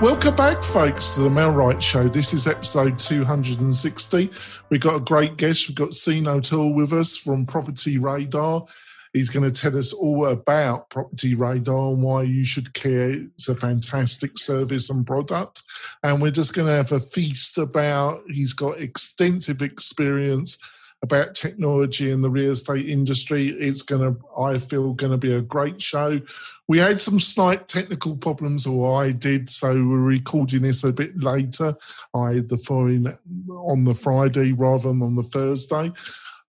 Welcome back, folks, to the MailRight Show. This is episode 260. We've got a great guest. We've got Sean O'Toole with us from Property Radar. He's going to tell us all about Property Radar and why you should care. It's a fantastic service and product. And we're just going to have a feast about, he's got extensive experience about technology in the real estate industry. It's going to, I feel, going to be a great show. We had some slight technical problems, or I did, so we're recording this a bit later. I had the phone on the Friday rather than on the Thursday.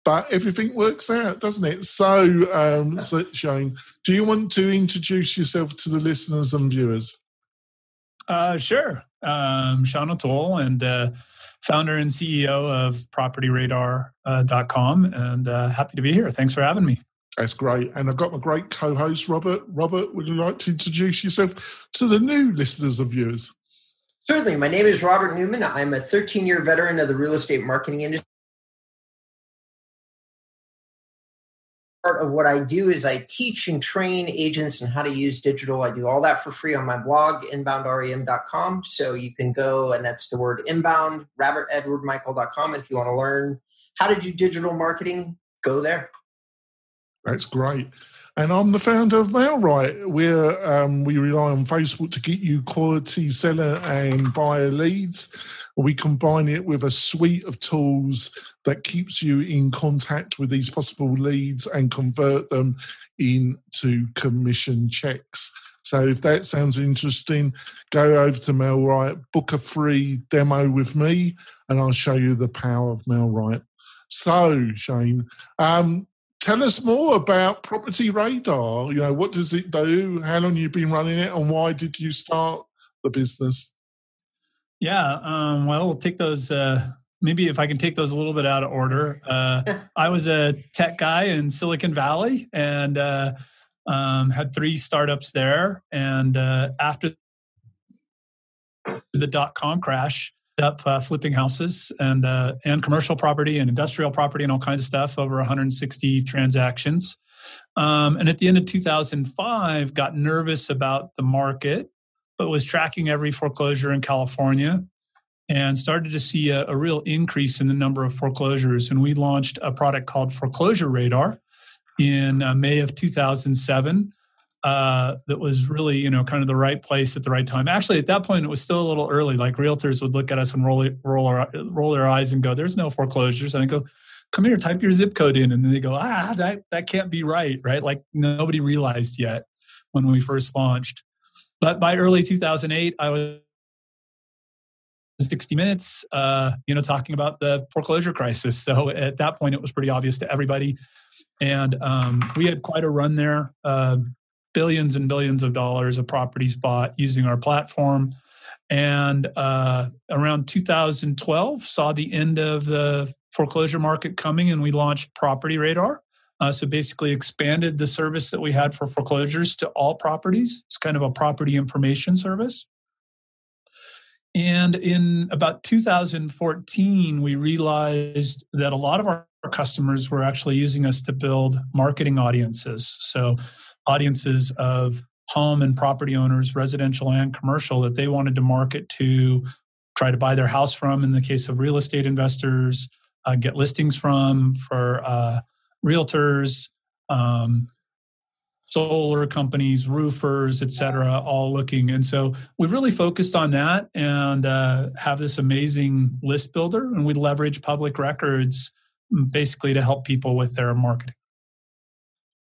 But everything works out, doesn't it? So, um, so Shane, do you want to introduce yourself to the listeners and viewers? Uh, sure. Um, Sean O'Toole and uh, founder and CEO of PropertyRadar.com, uh, and uh, happy to be here. Thanks for having me. That's great. And I've got my great co host, Robert. Robert, would you like to introduce yourself to the new listeners and viewers? Certainly. My name is Robert Newman. I'm a 13 year veteran of the real estate marketing industry. Part of what I do is I teach and train agents on how to use digital. I do all that for free on my blog, inboundrem.com. So you can go, and that's the word inbound, robertedwardmichael.com. If you want to learn how to do digital marketing, go there. That's great. And I'm the founder of MailRight, where um, we rely on Facebook to get you quality seller and buyer leads. We combine it with a suite of tools that keeps you in contact with these possible leads and convert them into commission checks. So if that sounds interesting, go over to MailRight, book a free demo with me, and I'll show you the power of MailRight. So, Shane, um, tell us more about Property Radar. You know, what does it do? How long you've been running it, and why did you start the business? Yeah, um, well, we'll take those. Uh, maybe if I can take those a little bit out of order. Uh, I was a tech guy in Silicon Valley and uh, um, had three startups there. And uh, after the dot com crash, up uh, flipping houses and uh, and commercial property and industrial property and all kinds of stuff over 160 transactions um, and at the end of 2005 got nervous about the market but was tracking every foreclosure in california and started to see a, a real increase in the number of foreclosures and we launched a product called foreclosure radar in uh, may of 2007 uh, that was really you know kind of the right place at the right time. Actually, at that point, it was still a little early. Like realtors would look at us and roll roll our, roll their eyes and go, "There's no foreclosures," and I go. Come here, type your zip code in, and then they go, ah, that that can't be right, right? Like nobody realized yet when we first launched. But by early 2008, I was 60 minutes, uh, you know, talking about the foreclosure crisis. So at that point, it was pretty obvious to everybody. And um, we had quite a run there. Uh, billions and billions of dollars of properties bought using our platform. And uh, around 2012, saw the end of the foreclosure market coming, and we launched Property Radar. Uh, so basically, expanded the service that we had for foreclosures to all properties. It's kind of a property information service. And in about 2014, we realized that a lot of our customers were actually using us to build marketing audiences. So audiences of home and property owners, residential and commercial, that they wanted to market to try to buy their house from in the case of real estate investors, uh, get listings from for uh, realtors, um, solar companies, roofers, et cetera, all looking. And so we've really focused on that and uh, have this amazing list builder, and we leverage public records mm, basically to help people with their marketing.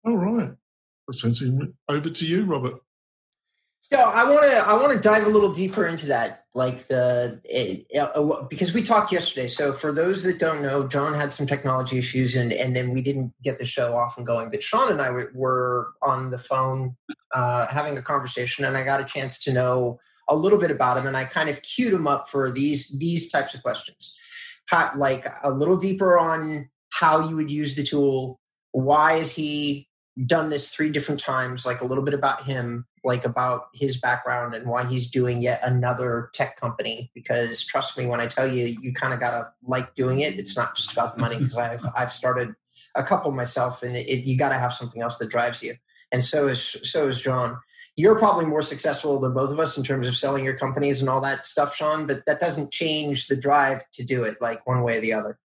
All right essentially over to you, Robert. So I want to I want to dive a little deeper into that, like the it, it, because we talked yesterday. So for those that don't know, John had some technology issues, and and then we didn't get the show off and going. But Sean and I were, on the phone uh, having a conversation, and I got a chance to know a little bit about him, and I kind of queued him up for these these types of questions, how, like a little deeper on how you would use the tool. Why is he done this three different times, like a little bit about him, like about his background and why he's doing yet another tech company. Because trust me when I tell you, you kind of gotta like doing it. It's not just about the money because I've I've started a couple myself, and it, it, you got to have something else that drives you. And so is so is John. you're probably more successful than both of us in terms of selling your companies and all that stuff, Sean, but that doesn't change the drive to do it like one way or the other.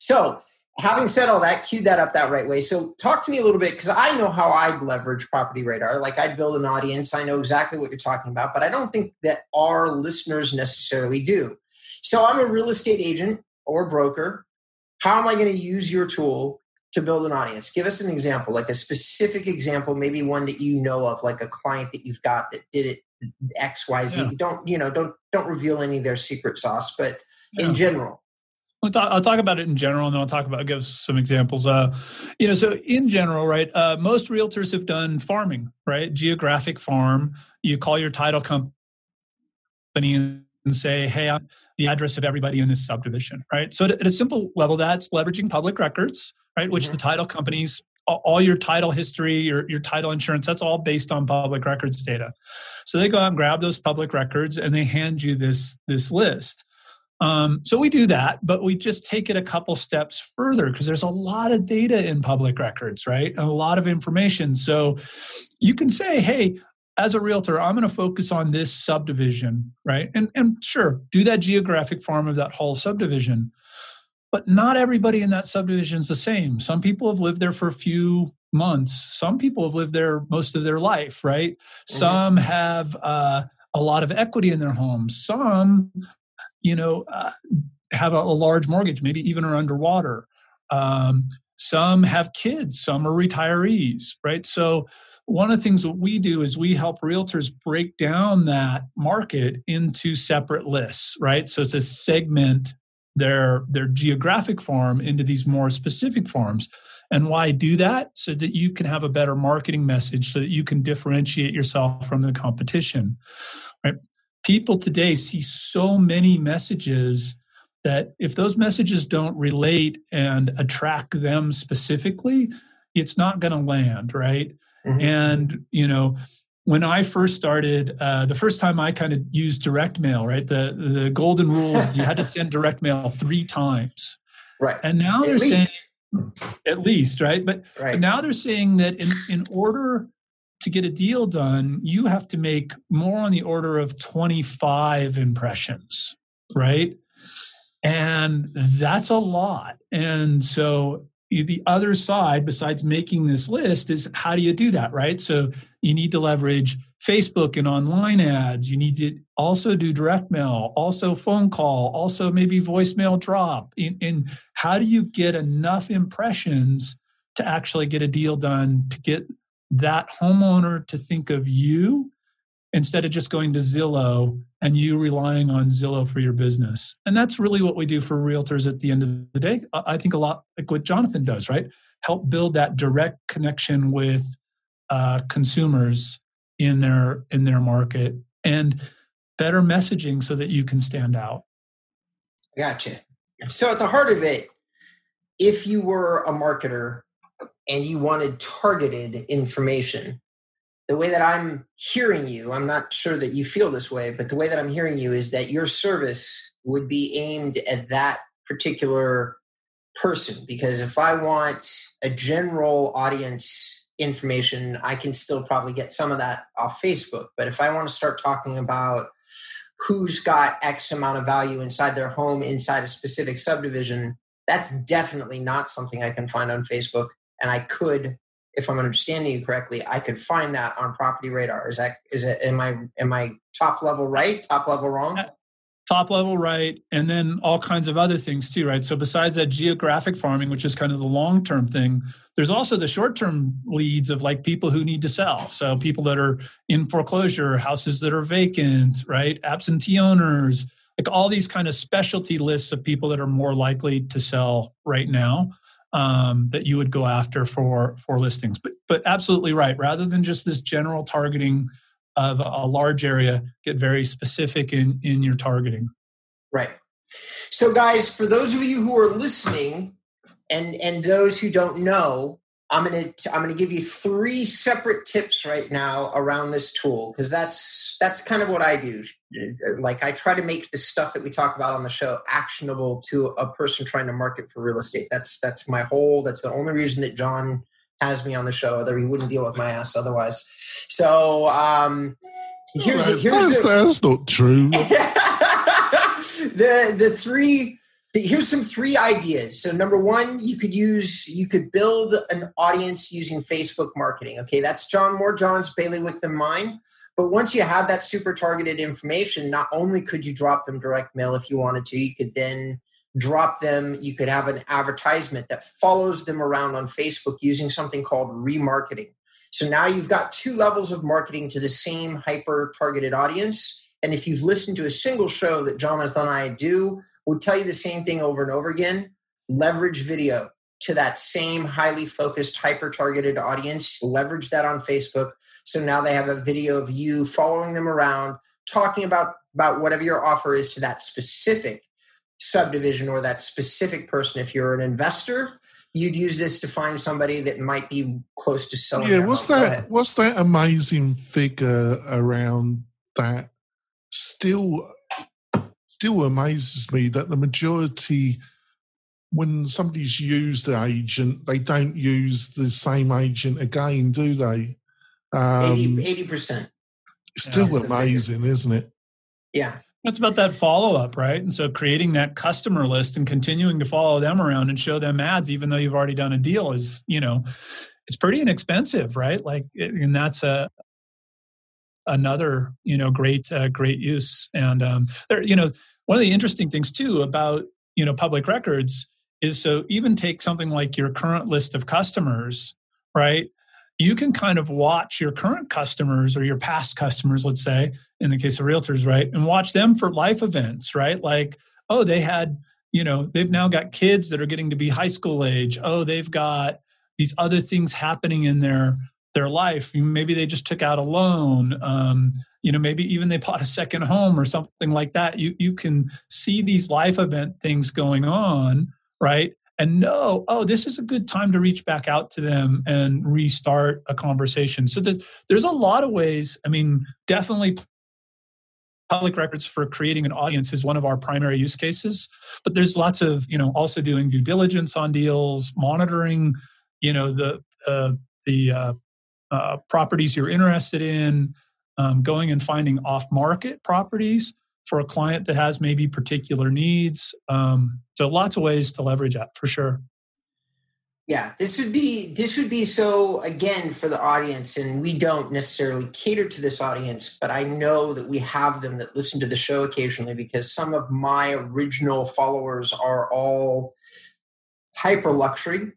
So, having said all that, cue that up that right way. So, talk to me a little bit because I know how I'd leverage Property Radar. Like, I'd build an audience. I know exactly what you're talking about, but I don't think that our listeners necessarily do. So, I'm a real estate agent or broker. How am I going to use your tool to build an audience? Give us an example, like a specific example, maybe one that you know of, like a client that you've got that did it X, Y, Z. Yeah. Don't you know? Don't don't reveal any of their secret sauce, but yeah. in general. I'll talk, about it in general, and then I'll talk about give some examples. Uh, you know, so in general, right? Uh, most realtors have done farming, right? Geographic farm. You call your title company and say, "Hey, I'm the address of everybody in this subdivision," right? So at a simple level, that's leveraging public records right? Which mm-hmm. the title companies, all your title history, your, your title insurance, that's all based on public records data. So they go out and grab those public records and they hand you this, this list. Um, so we do that, but we just take it a couple steps further because there's a lot of data in public records, right? And a lot of information. So you can say, hey, as a realtor, I'm going to focus on this subdivision, right? And, and sure, do that geographic farm of that whole subdivision but not everybody in that subdivision is the same. Some people have lived there for a few months. Some people have lived there most of their life, right? Mm-hmm. Some have uh, a lot of equity in their homes. Some, you know, uh, have a, a, large mortgage, maybe even are underwater. Um, some have kids. Some are retirees, right? So one of the things that we do is we help realtors break down that market into separate lists, right? So a segment their their geographic farm into these more specific farms and why do that so that you can have a better marketing message so that you can differentiate yourself from the competition right people today see so many messages that if those messages don't relate and attract them specifically it's not going to land right mm-hmm. and you know when I first started, uh, the first time I kind of used direct mail, right? The the golden rules, you had to send direct mail three times. Right. And now at they're least. saying at least, right? But, right. but now they're saying that in, in order to get a deal done, you have to make more on the order of 25 impressions, right? And that's a lot. And so the other side, besides making this list, is how do you do that, right? So you need to leverage Facebook and online ads. You need to also do direct mail, also phone call, also maybe voicemail drop. And how do you get enough impressions to actually get a deal done to get that homeowner to think of you instead of just going to Zillow and you relying on Zillow for your business. And that's really what we do for realtors at the end of the day. I think a lot like what Jonathan does, right? Help build that direct connection with uh, consumers in their in their market and better messaging so that you can stand out. Gotcha. So at the heart of it, if you were a marketer and you wanted targeted information, the way that I'm hearing you, I'm not sure that you feel this way, but the way that I'm hearing you is that your service would be aimed at that particular person. Because if I want a general audience information, I can still probably get some of that off Facebook. But if I want to start talking about who's got X amount of value inside their home, inside a specific subdivision, that's definitely not something I can find on Facebook. And I could if I'm understanding you correctly, I could find that on Property Radar. Is that is it? Am I am I top level right? Top level wrong? Uh, top level right, and then all kinds of other things too, right? So besides that geographic farming, which is kind of the long term thing, there's also the short term leads of like people who need to sell. So people that are in foreclosure, houses that are vacant, right? Absentee owners, like all these kind of specialty lists of people that are more likely to sell right now um, that you would go after for for listings. But but absolutely right. Rather than just this general targeting of a large area, get very specific in in your targeting. Right. So, guys, for those of you who are listening, and and those who don't know, I'm gonna I'm gonna give you three separate tips right now around this tool because that's that's kind of what I do. Like I try to make the stuff that we talk about on the show actionable to a person trying to market for real estate. That's that's my whole. That's the only reason that John has me on the show, other he wouldn't deal with my ass otherwise. So um, here's that's, here's that's, that's not true. the the three here's some three ideas. So number one you could use you could build an audience using facebook marketing okay? That's john more john's bailiwick than mine but once you have that super targeted information not only could you drop them direct mail if you wanted to you could then drop them you could have an advertisement that follows them around on facebook using something called remarketing. So now you've got two levels of marketing to the same hyper targeted audience. And if you've listened to a single show that jonathan and i do would tell you the same thing over and over again. Leverage video to that same highly focused, hyper targeted audience. Leverage that on Facebook. So now they have a video of you following them around, talking about, about whatever your offer is to that specific subdivision or that specific person. If you're an investor, you'd use this to find somebody that might be close to selling. Yeah, what's that? What's that amazing figure around that? Still still amazes me that the majority, when somebody's used an agent, they don't use the same agent again, do they? Um, 80 percent. Still yeah, amazing, isn't it? Yeah. It's about that follow up, right? And so creating that customer list and continuing to follow them around and show them ads, even though you've already done a deal, is you know, it's pretty inexpensive, right? Like, and that's a another you know great uh, great use. And um, there, you know, one of the interesting things too about you know public records is so even take something like your current list of customers right? You can kind of watch your current customers or your past customers let's say in the case of realtors right? And watch them for life events right? Like oh they had you know they've now got kids that are getting to be high school age. Oh they've got these other things happening in their their life maybe they just took out a loan um, you know maybe even they bought a second home or something like that. You you can see these life event things going on right? And know oh this is a good time to reach back out to them and restart a conversation. So there's, there's a lot of ways i mean definitely public records for creating an audience is one of our primary use cases but there's lots of you know also doing due diligence on deals monitoring you know the uh, the uh, uh, properties you're interested in um, going and finding off market properties for a client that has maybe particular needs. Um, so lots of ways to leverage that for sure. Yeah, this would be this would be so again for the audience, and we don't necessarily cater to this audience, but I know that we have them that listen to the show occasionally because some of my original followers are all hyper luxury,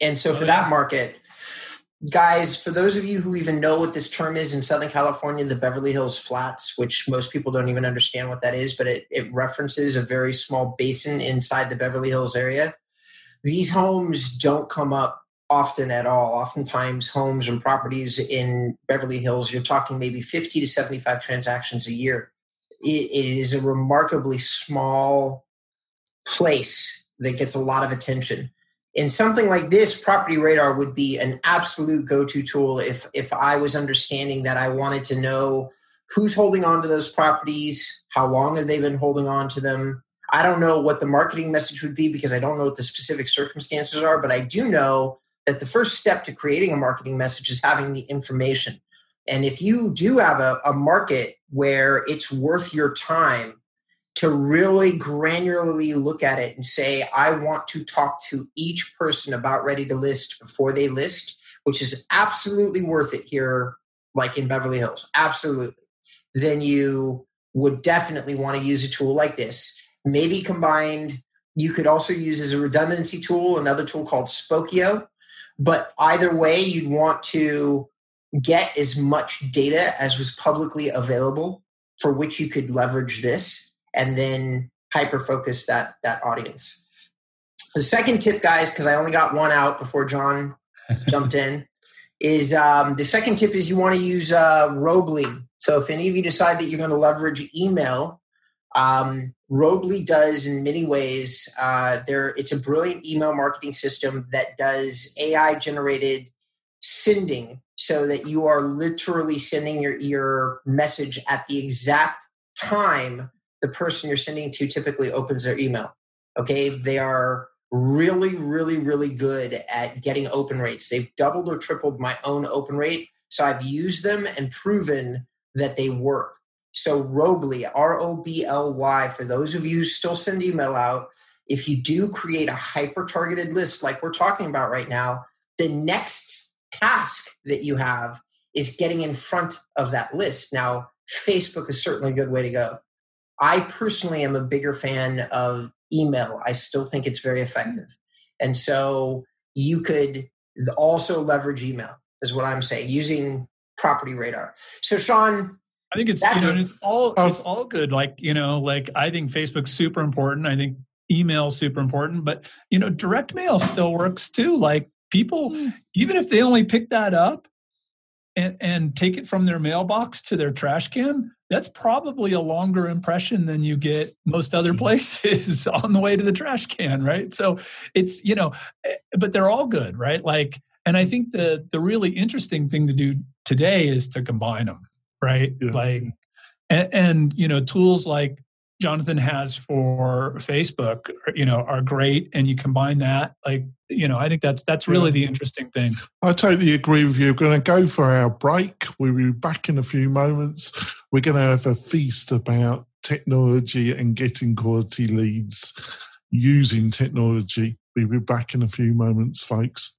and so for oh, yeah. that market, guys, for those of you who even know what this term is in Southern California, the Beverly Hills Flats, which most people don't even understand what that is, but it, it references a very small basin inside the Beverly Hills area. These homes don't come up often at all. Oftentimes, homes and properties in Beverly Hills, you're talking maybe 50 to 75 transactions a year. it, it is a remarkably small place that gets a lot of attention in something like this property radar would be an absolute go-to tool if if i was understanding that i wanted to know who's holding on to those properties how long have they been holding on to them. I don't know what the marketing message would be because i don't know what the specific circumstances are but i do know that the first step to creating a marketing message is having the information. And if you do have a, a market where it's worth your time to really granularly look at it and say, I want to talk to each person about ready to list before they list, which is absolutely worth it here, like in Beverly Hills. Absolutely. Then you would definitely want to use a tool like this. Maybe combined, you could also use as a redundancy tool another tool called Spokeo. But either way, you'd want to get as much data as was publicly available for which you could leverage this and then hyper focus that that audience. The second tip, guys, because I only got one out before John jumped in, is um, the second tip is you want to use uh, Robly. So if any of you decide that you're going to leverage email, um, Robly does in many ways. Uh, there, it's a brilliant email marketing system that does AI generated sending, so that you are literally sending your your message at the exact time the person you're sending to typically opens their email. Okay, they are really, really, really good at getting open rates. They've doubled or tripled my own open rate. So I've used them and proven that they work. So Robly, R O B L Y, for those of you still send email out, if you do create a hyper targeted list like we're talking about right now, the next task that you have is getting in front of that list. Now, Facebook is certainly a good way to go. I personally am a bigger fan of email. I still think it's very effective. And so you could also leverage email, is what I'm saying, using property radar. So, Sean, I think it's you know it's all it's all good. Like you know, like I think Facebook's super important. I think email super important, but you know, direct mail still works too. Like people, hmm. even if they only pick that up and and take it from their mailbox to their trash can, that's probably a longer impression than you get most other hmm. places on the way to the trash can, right? So it's you know, eh, but they're all good, right? Like, and I think the the really interesting thing to do today is to combine them right? Yeah. Like, and, and you know, tools like Jonathan has for Facebook, you know, are great, and you combine that, like, you know, I think that's that's really yeah. the interesting thing. I totally agree with you. We're going to go for our break. We'll be back in a few moments. We're going to have a feast about technology and getting quality leads using technology. We'll be back in a few moments, folks.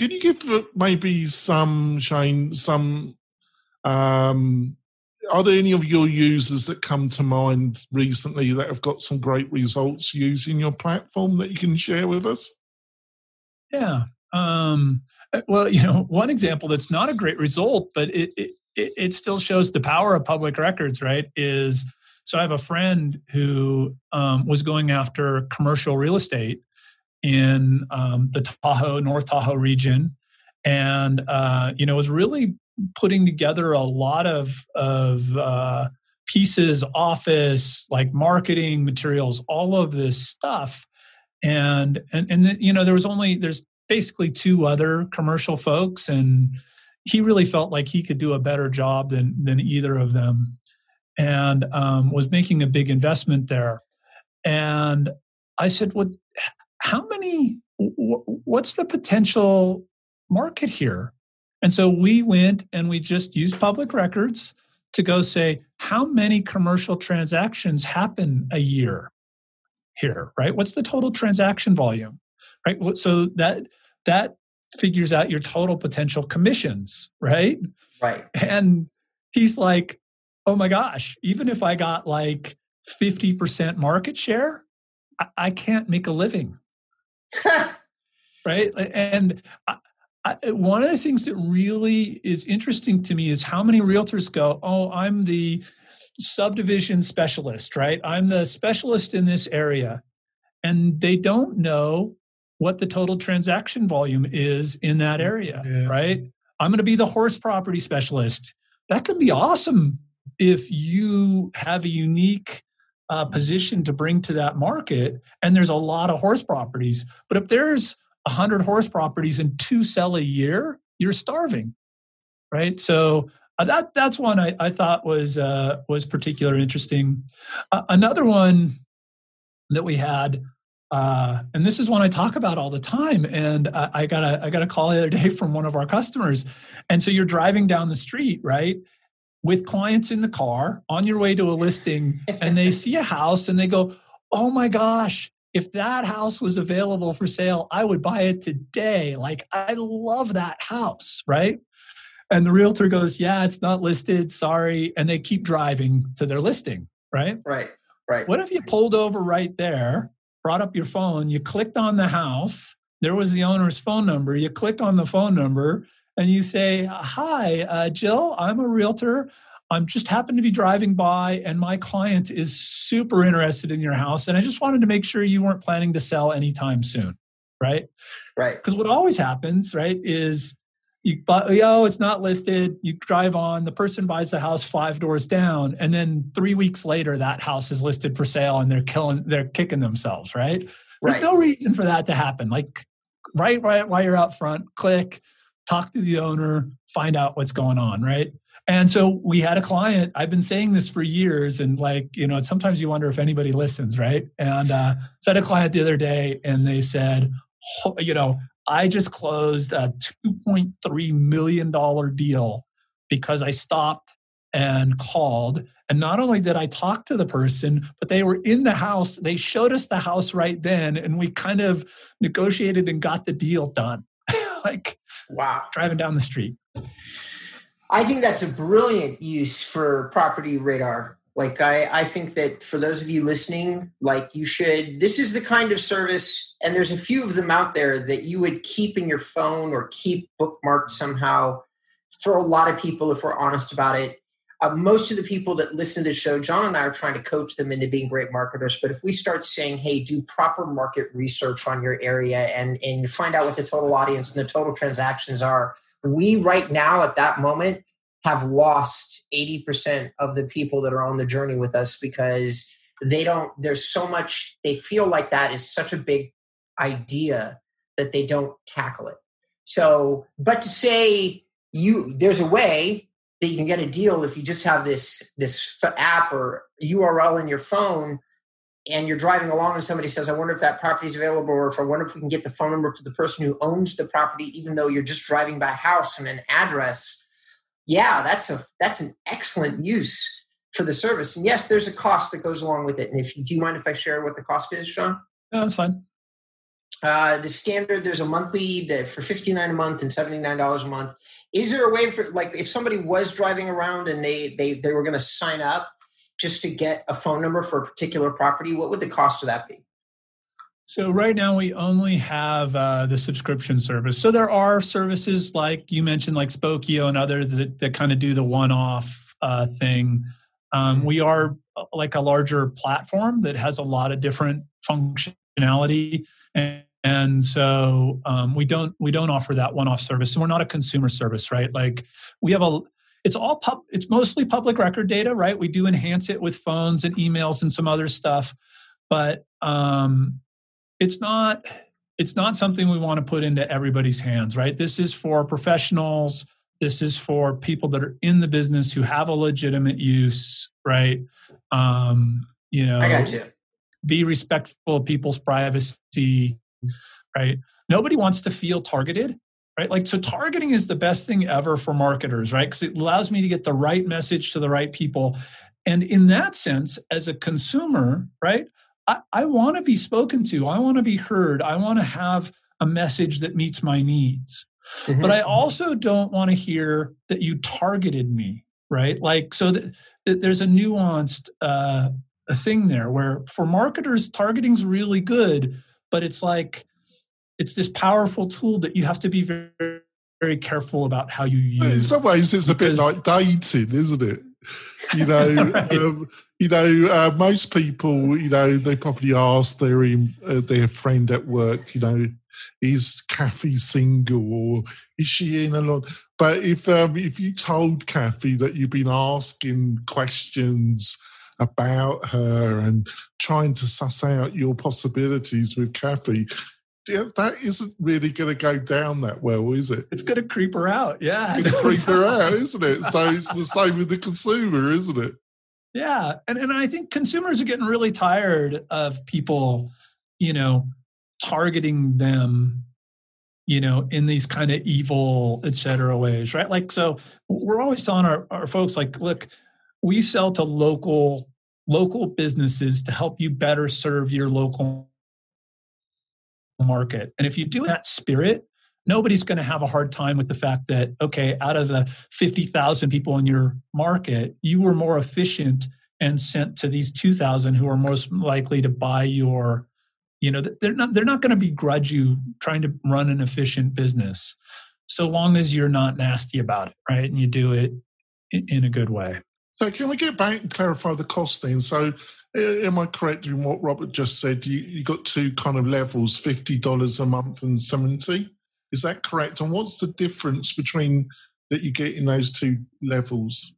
can you give maybe some Shane some? Um, are there any of your users that come to mind recently that have got some great results using your platform that you can share with us? Yeah. Um, uh, well, you know, one example that's not a great result, but it, it it still shows the power of public records, right? Is so I have a friend who um, was going after commercial real estate in um, the Tahoe, North Tahoe region, and uh, you know was really putting together a lot of of uh, pieces, office, like marketing materials, all of this stuff, and and and you know there was only there's basically two other commercial folks, and he really felt like he could do a better job than than either of them, and um, was making a big investment there, and I said, "What? How many what's the potential market here? And so we went and we just used public records to go say how many commercial transactions happen a year here right? What's the total transaction volume right? So that that figures out your total potential commissions right? Right. And he's like oh my gosh even if i got like 50% market share I can't make a living right? And I, I, one of the things that really is interesting to me is how many realtors go, "Oh, I'm the subdivision specialist, right? I'm the specialist in this area," and they don't know what the total transaction volume is in that mm, area, yeah. right? I'm going to be the horse property specialist. That can be awesome if you have a unique uh, position to bring to that market. And there's a lot of horse properties. But if there's 100 horse properties and two sell a year, you're starving, right? So uh, that that's one I, I thought was uh, was particularly interesting. Uh, another one that we had, uh, and this is one I talk about all the time. And I, I got a I got a call the other day from one of our customers, and so you're driving down the street, right? With clients in the car on your way to a listing and they see a house and they go, Oh my gosh, if that house was available for sale, I would buy it today. Like, I love that house, right? And the realtor goes, Yeah, it's not listed. Sorry. And they keep driving to their listing, right? Right, right. What if you pulled over right there, brought up your phone, you clicked on the house, there was the owner's phone number, you click on the phone number, and you say, Hi, uh, Jill, I'm a realtor. I'm just happen to be driving by, and my client is super interested in your house and I just wanted to make sure you weren't planning to sell anytime soon. Right. Right. Because what always happens, right, is you oh it's not listed you drive on the person buys the house five doors down and then three weeks later that house is listed for sale and they're killing they're kicking themselves right there's right. no reason for that to happen like right right while you're out front click talk to the owner find out what's going on right and so we had a client i've been saying this for years and like you know sometimes you wonder if anybody listens right and uh, so i had a client the other day and they said you know I just closed a $2.3 million deal because I stopped and called. And not only did I talk to the person, but they were in the house. They showed us the house right then, and we kind of negotiated and got the deal done. like, wow, driving down the street. I think that's a brilliant use for property radar. Like I, I think that for those of you listening, like you should, this is the kind of service, and there's a few of them out there that you would keep in your phone or keep bookmarked somehow. For a lot of people, if we're honest about it, uh, most of the people that listen to the show, John and I are trying to coach them into being great marketers. But if we start saying, hey, do proper market research on your area and, and find out what the total audience and the total transactions are, we right now at that moment have lost 80% of the people that are on the journey with us because they don't there's so much they feel like that is such a big idea that they don't tackle it so but to say you there's a way that you can get a deal if you just have this this app or url in your phone and you're driving along and somebody says i wonder if that property is available or if i wonder if we can get the phone number for the person who owns the property even though you're just driving by house and an address yeah, that's a that's an excellent use for the service. And yes, there's a cost that goes along with it. And if you do you mind if I share what the cost is, Sean? No, that's fine. Uh, the standard there's a monthly that for 59 a month and 79 dollars a month is there a way for like if somebody was driving around and they they they were going to sign up just to get a phone number for a particular property what would the cost of that be so right now we only have uh, the subscription service. So there are services like you mentioned, like Spokeo and others that, that kind of do the one-off uh, thing. Um, mm-hmm. we are uh, like a larger platform that has a lot of different functionality, and, and so um, we don't we don't offer that one-off service. And we're not a consumer service, right? Like we have a it's all pub, it's mostly public record data, right? We do enhance it with phones and emails and some other stuff, but um, it's not it's not something we want to put into everybody's hands right this is for professionals this is for people that are in the business who have a legitimate use right um you know i got you be respectful of people's privacy right nobody wants to feel targeted right like so targeting is the best thing ever for marketers right because it allows me to get the right message to the right people and in that sense as a consumer right I, I want to be spoken to. I want to be heard. I want to have a message that meets my needs. Mm-hmm. But I also don't want to hear that you targeted me, right? Like, so that, that there's a nuanced uh, thing there where for marketers, targeting's really good, but it's like, it's this powerful tool that you have to be very, very careful about how you use. It. In some ways, it's a bit like dating, isn't it? You know, right. um, you know, uh, most people, you know, they probably ask their uh, their friend at work, you know, is Kathy single or is she in a lot? But if um, if you told Kathy that you've been asking questions about her and trying to suss out your possibilities with Kathy, yeah, that isn't really going to go down that well, is it? It's going to creep her out. Yeah. It's going to creep her out, isn't it? So it's the same with the consumer, isn't it? Yeah. And, and I think consumers are getting really tired of people, you know, targeting them, you know, in these kind of evil, et cetera ways, right? Like, so we're always telling our, our folks, like, look, we sell to local local businesses to help you better serve your local market. And if you do that spirit, nobody's going to have a hard time with the fact that, okay, out of the 50,000 people in your market, you were more efficient and sent to these 2,000 who are most likely to buy your, you know, they're not, they're not going to begrudge you trying to run an efficient business so long as you're not nasty about it, right? And you do it in a good way. So can we get back and clarify the costing? So am I correct in what Robert just said? You, you got two kind of levels, $50 a month and 70 Is that correct? And what's the difference between that you get in those two levels?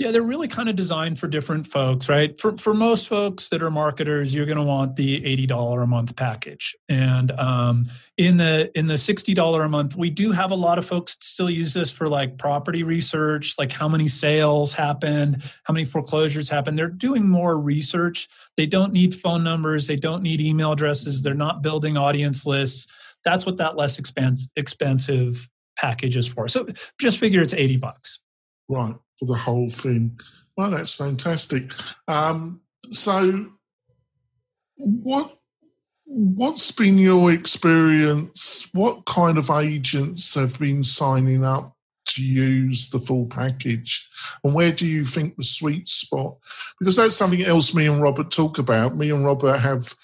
Yeah, they're really kind of designed for different folks, right? For for most folks that are marketers, you're going to want the eighty dollar a month package, and um, in the in the sixty dollar a month, we do have a lot of folks still use this for like property research, like how many sales happened, how many foreclosures happened. They're doing more research. They don't need phone numbers, they don't need email addresses. They're not building audience lists. That's what that less expense, expensive package is for. So just figure it's eighty bucks. Right for the whole thing. Well, that's fantastic. Um, so, what what's been your experience? What kind of agents have been signing up to use the full package, and where do you think the sweet spot? Because that's something else me and Robert talk about. Me and Robert have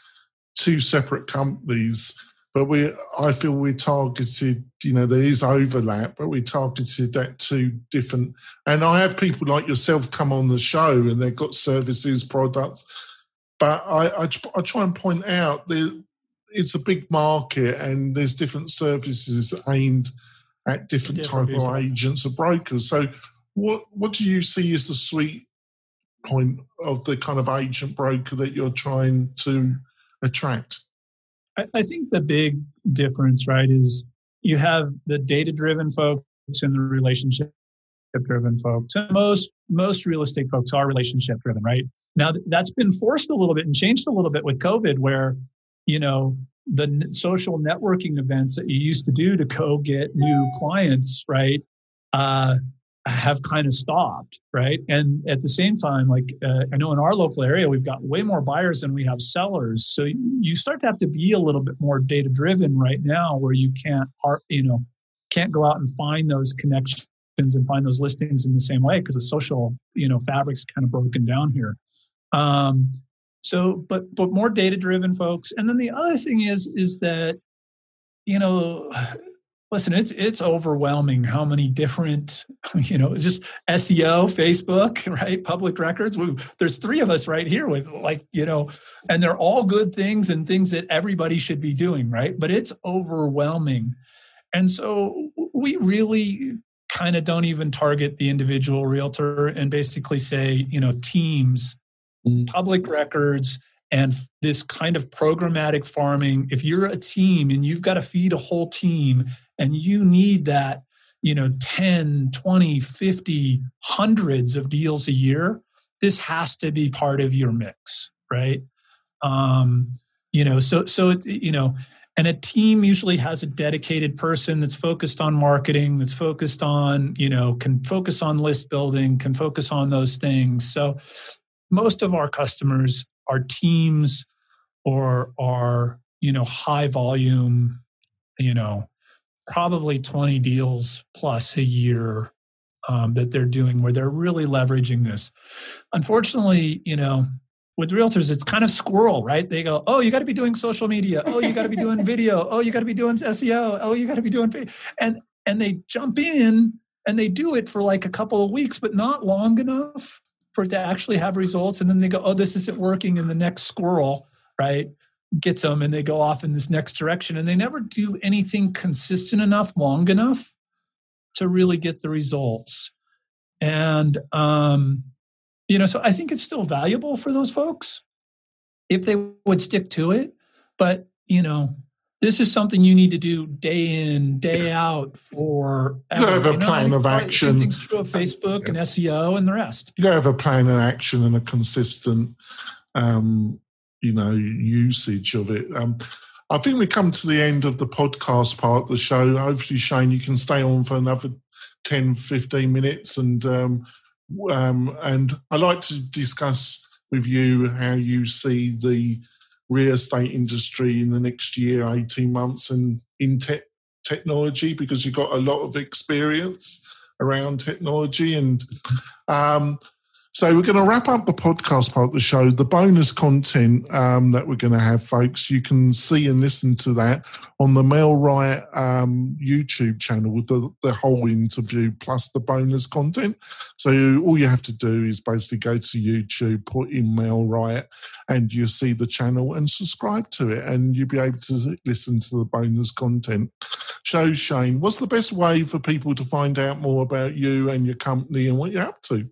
two separate companies but we I feel we targeted, you know, there is overlap, but we targeted that two different. And I have people like yourself come on the show, and they've got services, products, but I I, I try and point out that it's a big market, and there's different services aimed at different, different type people. of agents or brokers. So, what what do you see as the sweet point of the kind of agent broker that you're trying to attract? I, think the big difference, right, is you have the data driven folks and the relationship driven folks. And most most real estate folks are relationship driven, right? Now that's been forced a little bit and changed a little bit with COVID, where you know the social networking events that you used to do to go get new clients, right? Uh, have kind of stopped, right? And at the same time, like uh, I know in our local area, we've got way more buyers than we have sellers. So you start to have to be a little bit more data driven right now, where you can't, you know, can't go out and find those connections and find those listings in the same way because the social, you know, fabric's kind of broken down here. Um, so, but but more data driven folks. And then the other thing is is that you know listen it's it's overwhelming how many different you know just seo facebook right? Public records. We, there's three of us right here with like you know and they're all good things and things that everybody should be doing right? But it's overwhelming. And so we really kind of don't even target the individual realtor and basically say you know teams mm. public records and this kind of programmatic farming. If you're a team and you've got to feed a whole team and you need that you know 10 20 50 hundreds of deals a year. This has to be part of your mix right? Um you know so so you know and a team usually has a dedicated person that's focused on marketing that's focused on you know can focus on list building can focus on those things. So most of our customers are teams or are you know high volume you know probably 20 deals plus a year um, that they're doing where they're really leveraging this. Unfortunately, you know, with realtors, it's kind of squirrel, right? They go, oh, you got to be doing social media. Oh, you got to be doing video. Oh, you got to be doing SEO. Oh, you got to be doing, and and they jump in and they do it for like a couple of weeks, but not long enough for it to actually have results. And then they go, oh, this isn't working. And the next squirrel, right? Gets them and they go off in this next direction and they never do anything consistent enough long enough to really get the results. And um you know so i think it's still valuable for those folks if they would stick to it but you know this is something you need to do day in day out for you gotta have a you know, plan of action. things true of facebook and seo and the rest. You gotta have a plan of action and a consistent um you know usage of it. Um, I think we come to the end of the podcast part of the show. Hopefully, Shane, you can stay on for another 10, 15 minutes, and um, um, and I like to discuss with you how you see the real estate industry in the next year, 18 months, and in te- technology because you've got a lot of experience around technology and um, So we're going to wrap up the podcast part of the show. The bonus content um, that we're going to have, folks, you can see and listen to that on the MailRight um, YouTube channel with the, the whole interview plus the bonus content. So all you have to do is basically go to YouTube, put in MailRight, and you'll see the channel and subscribe to it, and you'll be able to listen to the bonus content. So Shane, what's the best way for people to find out more about you and your company and what you're up to?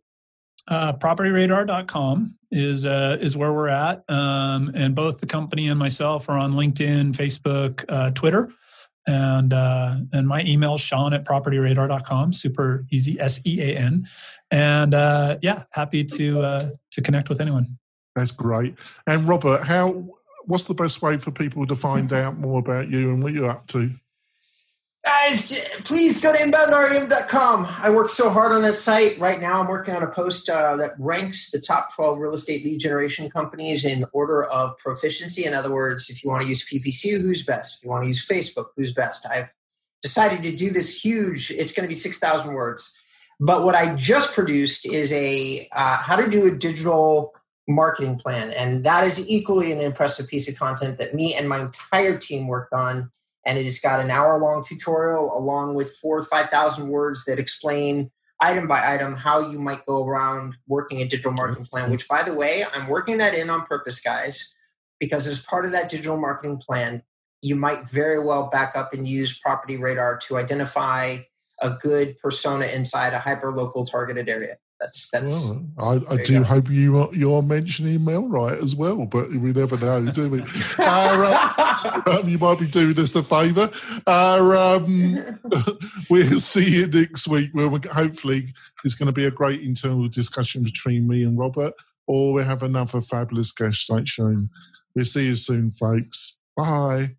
Uh, propertyradar.com is uh, is where we're at, um, and both the company and myself are on LinkedIn, Facebook, uh, Twitter, and uh, and my email Sean at propertyradar.com. Super easy, S E A N, and uh, yeah, happy to uh, to connect with anyone. That's great. And Robert, how what's the best way for people to find out more about you and what you're up to? Guys, please go to inboundrem.com. I work so hard on that site. Right now, I'm working on a post uh, that ranks the top 12 real estate lead generation companies in order of proficiency. In other words, if you want to use PPC, who's best? If you want to use Facebook, who's best? I've decided to do this huge, it's going to be 6,000 words. But what I just produced is a uh, how to do a digital marketing plan. And that is equally an impressive piece of content that me and my entire team worked on and it has got an hour long tutorial along with four or 5,000 words that explain item by item how you might go around working a digital marketing plan, which, by the way, I'm working that in on purpose, guys, because as part of that digital marketing plan, you might very well back up and use Property Radar to identify a good persona inside a hyper local targeted area. That's that's. Well, I, I do go. hope you are, you're mentioning MailRight as well, but we never know, do we? uh, um, you might be doing us a favour. Uh, um, we'll see you next week. Where we, hopefully it's going to be a great internal discussion between me and Robert, or we have another fabulous guest like Shane. We'll see you soon, folks. Bye.